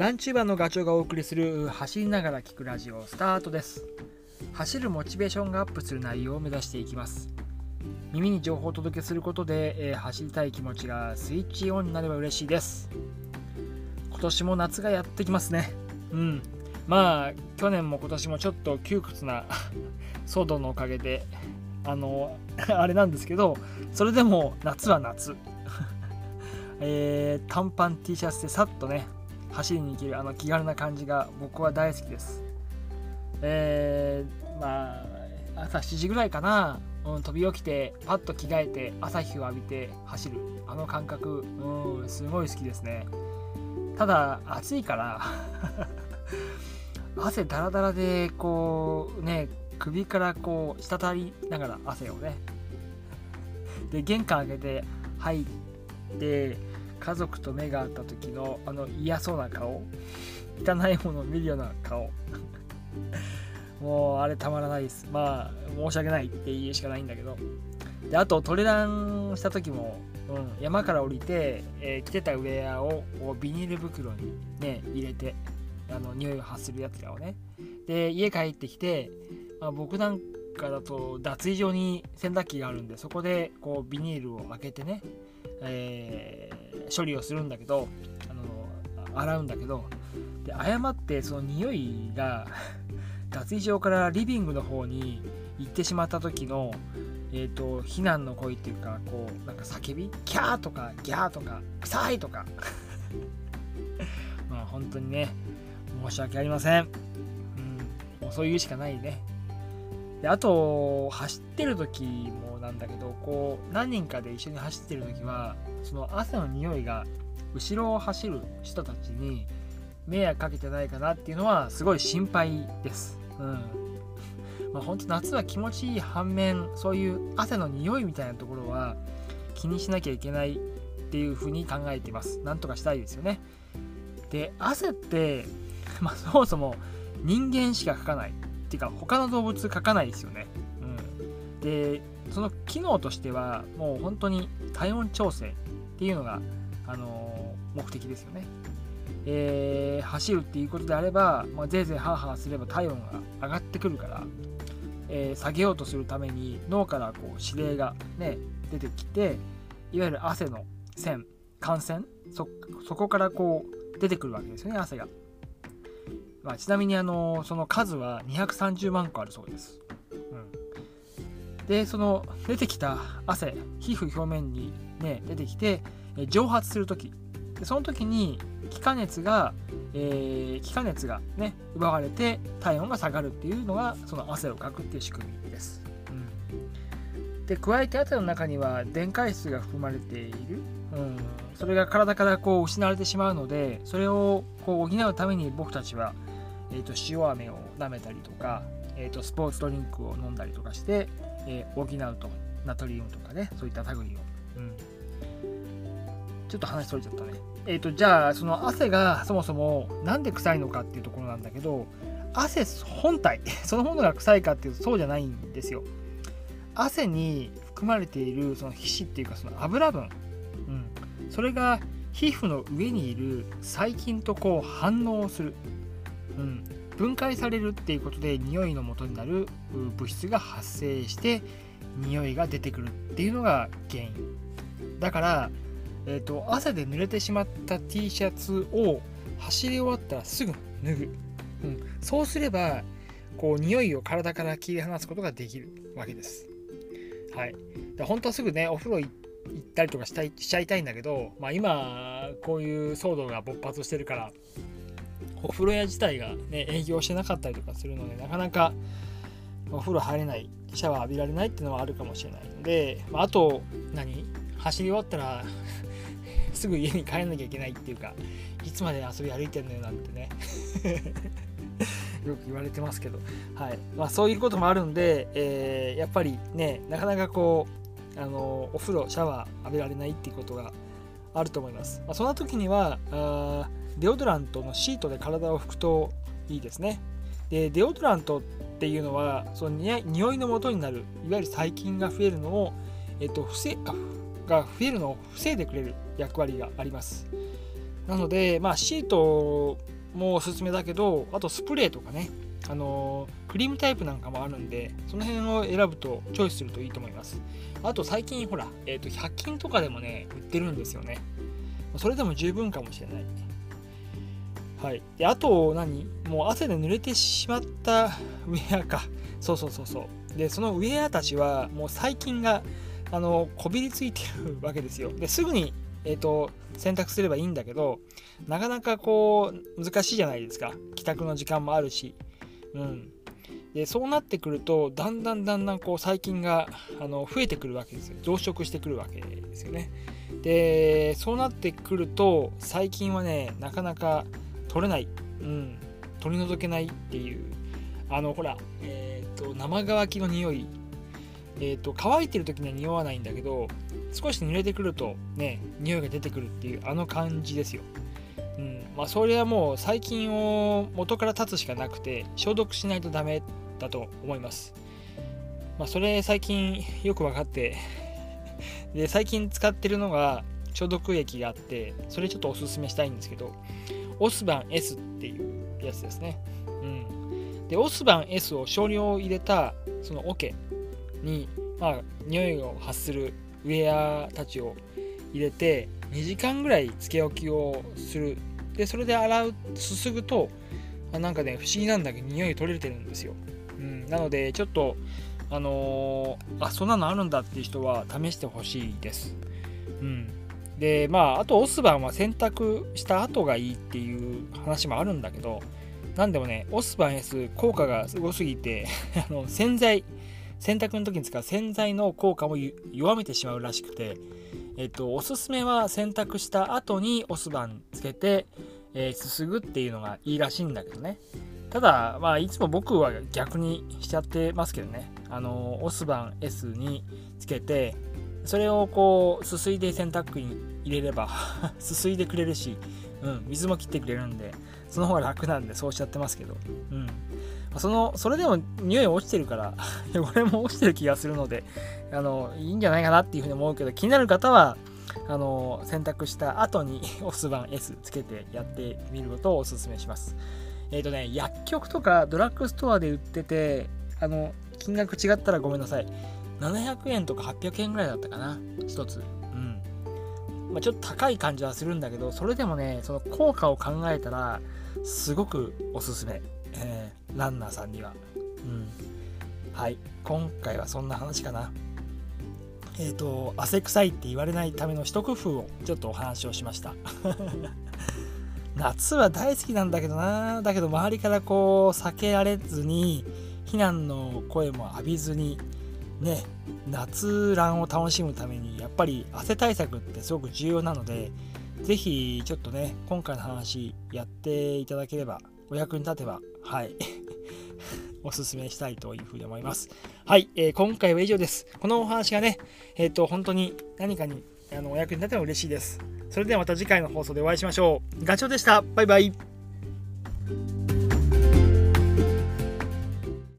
ランチューバーのガチョウがお送りする走りながら聞くラジオスタートです。走るモチベーションがアップする内容を目指していきます。耳に情報をお届けすることで、えー、走りたい気持ちがスイッチオンになれば嬉しいです。今年も夏がやってきますね。うん。まあ去年も今年もちょっと窮屈な 騒動のおかげであの あれなんですけどそれでも夏は夏。えー、短パン T シャツでさっとね走りに行けるあの気軽な感じが僕は大好きです。えー、まあ朝7時ぐらいかな、うん、飛び起きてパッと着替えて朝日を浴びて走るあの感覚、うん、すごい好きですね。ただ暑いから 汗だらだらでこうね首からこう滴りながら汗をねで玄関開けて入って家族と目が合った時のあの嫌そうな顔汚いものを見るような顔。もうあれたまらないです。まあ申し訳ないって言うしかないんだけど。であとトレランした時も、うん、山から降りて、えー、着てたウェアをビニール袋にね入れてあの匂いを発するやつらをね。で家帰ってきて、まあ、僕なんかだと脱衣所に洗濯機があるんでそこでこうビニールを開けてね、えー、処理をするんだけどあの洗うんだけどで誤ってその匂いが 脱衣所からリビングの方に行ってしまった時のえーと、避難の声っていうかこうなんか叫びキャーとかギャーとか臭いとか。まあ本当にね申し訳ありません、うん、もうそういうしかないね。であと走ってる時もなんだけどこう何人かで一緒に走ってる時はその汗の匂いが後ろを走る人たちに迷惑かけてないかなっていうのはすごい心配です。うん まあ、本当夏は気持ちいい反面そういう汗の匂いみたいなところは気にしなきゃいけないっていうふうに考えています。なんとかしたいですよね。で汗って、まあ、そもそも人間しかかかないっていうか他の動物書かないですよね。うん、でその機能としてはもう本当に体温調整っていうのが、あのー、目的ですよね。えー、走るっていうことであれば、まあ、ぜいぜいハーハーすれば体温が上がってくるから、えー、下げようとするために脳からこう指令が、ね、出てきていわゆる汗の線汗腺そこからこう出てくるわけですよね汗が。まあ、ちなみにあのその数は230万個あるそうです。うん、でその出てきた汗皮膚表面にね出てきて蒸発する時。でその時に気化熱が、えー、気化熱がね奪われて体温が下がるっていうのがその汗をかくっていう仕組みです。うん、で加えて汗の中には電解質が含まれている、うん、それが体からこう失われてしまうのでそれをこう補うために僕たちはえーと、塩飴を舐めたりとか、えーと、スポーツドリンクを飲んだりとかして、えー、補うとナトリウムとかねそういった類を、うん、ちょっと話それちゃったね。えっ、ー、とじゃあその汗がそもそも何で臭いのかっていうところなんだけど汗本体 そのものが臭いかっていうとそうじゃないんですよ。汗に含まれているその皮脂っていうかその油分、うん、それが皮膚の上にいる細菌とこう反応するうん、分解されるっていうことで匂いの元になる物質が発生して匂いが出てくるっていうのが原因。だから、えーと、汗で濡れてしまった T シャツを走り終わったらすぐ脱ぐ、うん、そうすればこう匂いを体から切り離すことができるわけです。はい。本当はすぐねお風呂行ったりとかしたいしちゃいたいんだけど、まあ、今こういう騒動が勃発してるからお風呂屋自体がね営業してなかったりとかするのでなかなかお風呂入れないシャワー浴びられないっていうのはあるかもしれないので、まあ、あと何？走り終わったら すぐ家に帰らなきゃいけないっていうかいつまで遊び歩いてんのよなんてね。よく言われてますけど、はい。まあ、そういうこともあるんで、えー、やっぱりねなかなかこうあのお風呂シャワー浴びられないっていうことがあると思います、まあ、そんな時にはあデオドラントのシートで体を拭くといいですね。でデオドラントっていうのはその匂いの元になるいわゆる細菌が増えるのを、えっと、防が増えるのを防いでくれる役割があります。なので、まあ、シートもおすすめだけどあとスプレーとかねあのクリームタイプなんかもあるんでその辺を選ぶとチョイスするといいと思いますあと最近ほら、えー、と100均とかでもね売ってるんですよねそれでも十分かもしれないはい。であと何？もう汗で濡れてしまったウェアか。そうそうそうそう。でそのウェアたちはもう細菌があのこびりついてるわけですよ。ですぐにえーと、選択すればいいんだけどなかなかこう難しいじゃないですか。帰宅の時間もあるし、うん、でそうなってくるとだんだんだんだんこう細菌があの増えてくるわけですよ。増殖してくるわけですよね。でそうなってくると細菌はねなかなか取れない、うん、取り除けないっていう。あのほら、えーと、生乾きの匂い。えーと乾いてる時には匂わないんだけど少し濡れてくるとね匂いが出てくるっていうあの感じですよ。うん。まあ、それはもう細菌を元から立つしかなくて消毒しないとダメだと思います。まあ、それ最近よく分かってで最近使ってるのが消毒液があってそれちょっとおすすめしたいんですけどオスバン S っていうやつですね。うん、でオスバン S を少量入れたその桶に、まあ、匂いを発するウェアたちを入れて2時間ぐらいつけ置きをする。でそれで洗うすすぐとあなんかね不思議なんだけど匂い取れてるんですよ、うん、なのでちょっとあのー、あそんなのあるんだっていう人は試してほしいです。うん。でまああとオスバンは洗濯した後がいいっていう話もあるんだけどなんでもねオスバン S 効果がすごすぎて あの洗剤洗濯の時に使う洗剤の効果も弱めてしまうらしくて、えっと、おすすめは洗濯した後にお酢番つけて、えー、すすぐっていうのがいいらしいんだけどね。ただ、まあ、いつも僕は逆にしちゃってますけどね。あの、オスバン S につけて、それをこう、すすいで洗濯機に入れれば すすいでくれるし、うん、水も切ってくれるんで、その方が楽なんでそうしちゃってますけど、うん。そのそれでも匂い落ちてるから 汚れも落ちてる気がするのであのいいんじゃないかなっていうふうに思うけど気になる方はあの選択した後にオス版 S つけてやってみることをおすすめします。えっ、ー、とね薬局とかドラッグストアで売っててあの金額違ったらごめんなさい。700円とか800円ぐらいだったかな1つうんまあ、ちょっと高い感じはするんだけどそれでもねその効果を考えたらすごくおすすめえー、ランナーさんには。うん。はい。今回はそんな話かな。えっ、ー、と、汗臭いって言われないための一工夫をちょっとお話をしました。夏は大好きなんだけどな。だけど周りからこう避けられずに、避難の声も浴びずに、ね、夏ランを楽しむためにやっぱり汗対策ってすごく重要なので、是非ちょっとね、今回の話やっていただければお役に立てば、はい、おすすめしたいというふうに思います。はい、えー、今回は以上です。このお話がね、えっ、ー、と、本当に何かにあのお役に立てば嬉しいです。それではまた次回の放送でお会いしましょう。ガチョウでした。バイバイ。